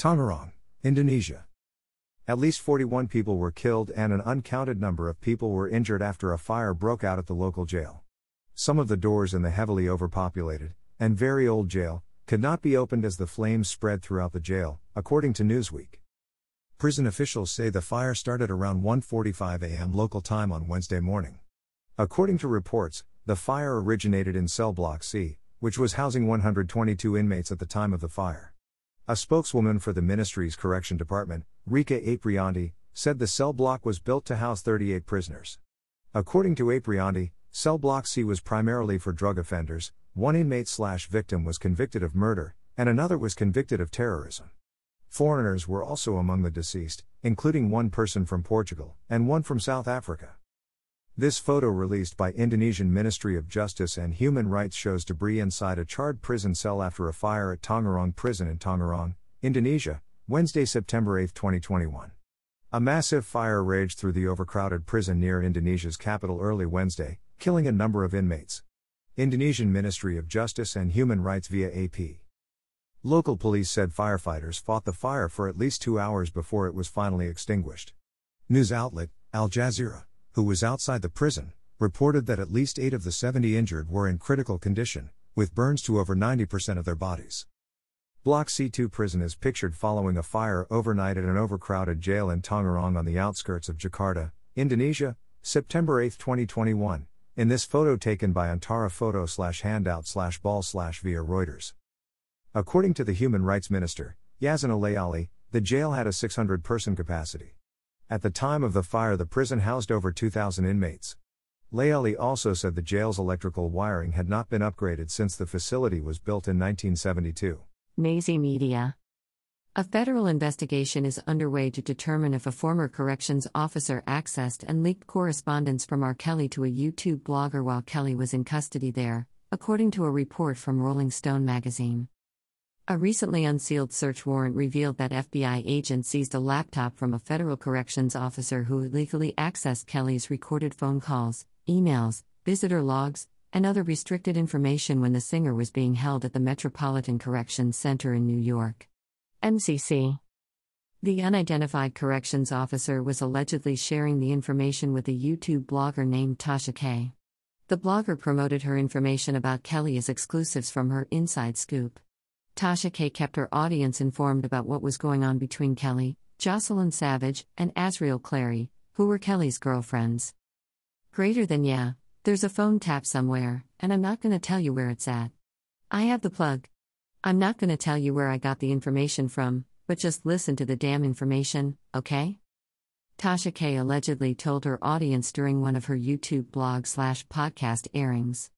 Tangerang, Indonesia. At least 41 people were killed and an uncounted number of people were injured after a fire broke out at the local jail. Some of the doors in the heavily overpopulated and very old jail could not be opened as the flames spread throughout the jail, according to Newsweek. Prison officials say the fire started around 1:45 a.m. local time on Wednesday morning. According to reports, the fire originated in cell block C, which was housing 122 inmates at the time of the fire. A spokeswoman for the ministry's correction department, Rika Aprianti, said the cell block was built to house 38 prisoners. According to Aprianti, cell block C was primarily for drug offenders, one inmate slash victim was convicted of murder, and another was convicted of terrorism. Foreigners were also among the deceased, including one person from Portugal and one from South Africa. This photo released by Indonesian Ministry of Justice and Human Rights shows debris inside a charred prison cell after a fire at Tangerang prison in Tangerang, Indonesia, Wednesday, September 8, 2021. A massive fire raged through the overcrowded prison near Indonesia's capital early Wednesday, killing a number of inmates. Indonesian Ministry of Justice and Human Rights via AP. Local police said firefighters fought the fire for at least two hours before it was finally extinguished. News outlet, Al Jazeera, who was outside the prison, reported that at least eight of the 70 injured were in critical condition, with burns to over 90% of their bodies. Block C2 prison is pictured following a fire overnight at an overcrowded jail in Tangerang on the outskirts of Jakarta, Indonesia, September 8, 2021, in this photo taken by Antara Photo slash handout slash ball slash via Reuters. According to the Human Rights Minister, Yasonna Laoly, the jail had a 600 person capacity. At the time of the fire, the prison housed over 2,000 inmates. Laoly also said the jail's electrical wiring had not been upgraded since the facility was built in 1972. Mazy Media. A federal investigation is underway to determine if a former corrections officer accessed and leaked correspondence from R. Kelly to a YouTube blogger while Kelly was in custody there, according to a report from Rolling Stone magazine. A recently unsealed search warrant revealed that FBI agents seized a laptop from a federal corrections officer who illegally accessed Kelly's recorded phone calls, emails, visitor logs, and other restricted information when the singer was being held at the Metropolitan Corrections Center in New York. MCC. The unidentified corrections officer was allegedly sharing the information with a YouTube blogger named Tasha K. The blogger promoted her information about Kelly as exclusives from her inside scoop. Tasha K kept her audience informed about what was going on between Kelly, Jocelyn Savage, and Azriel Clary, who were Kelly's girlfriends. Greater than yeah, there's a phone tap somewhere, and I'm not going to tell you where it's at. I have the plug. I'm not going to tell you where I got the information from, but just listen to the damn information, okay? Tasha K allegedly told her audience during one of her YouTube blog slash podcast airings.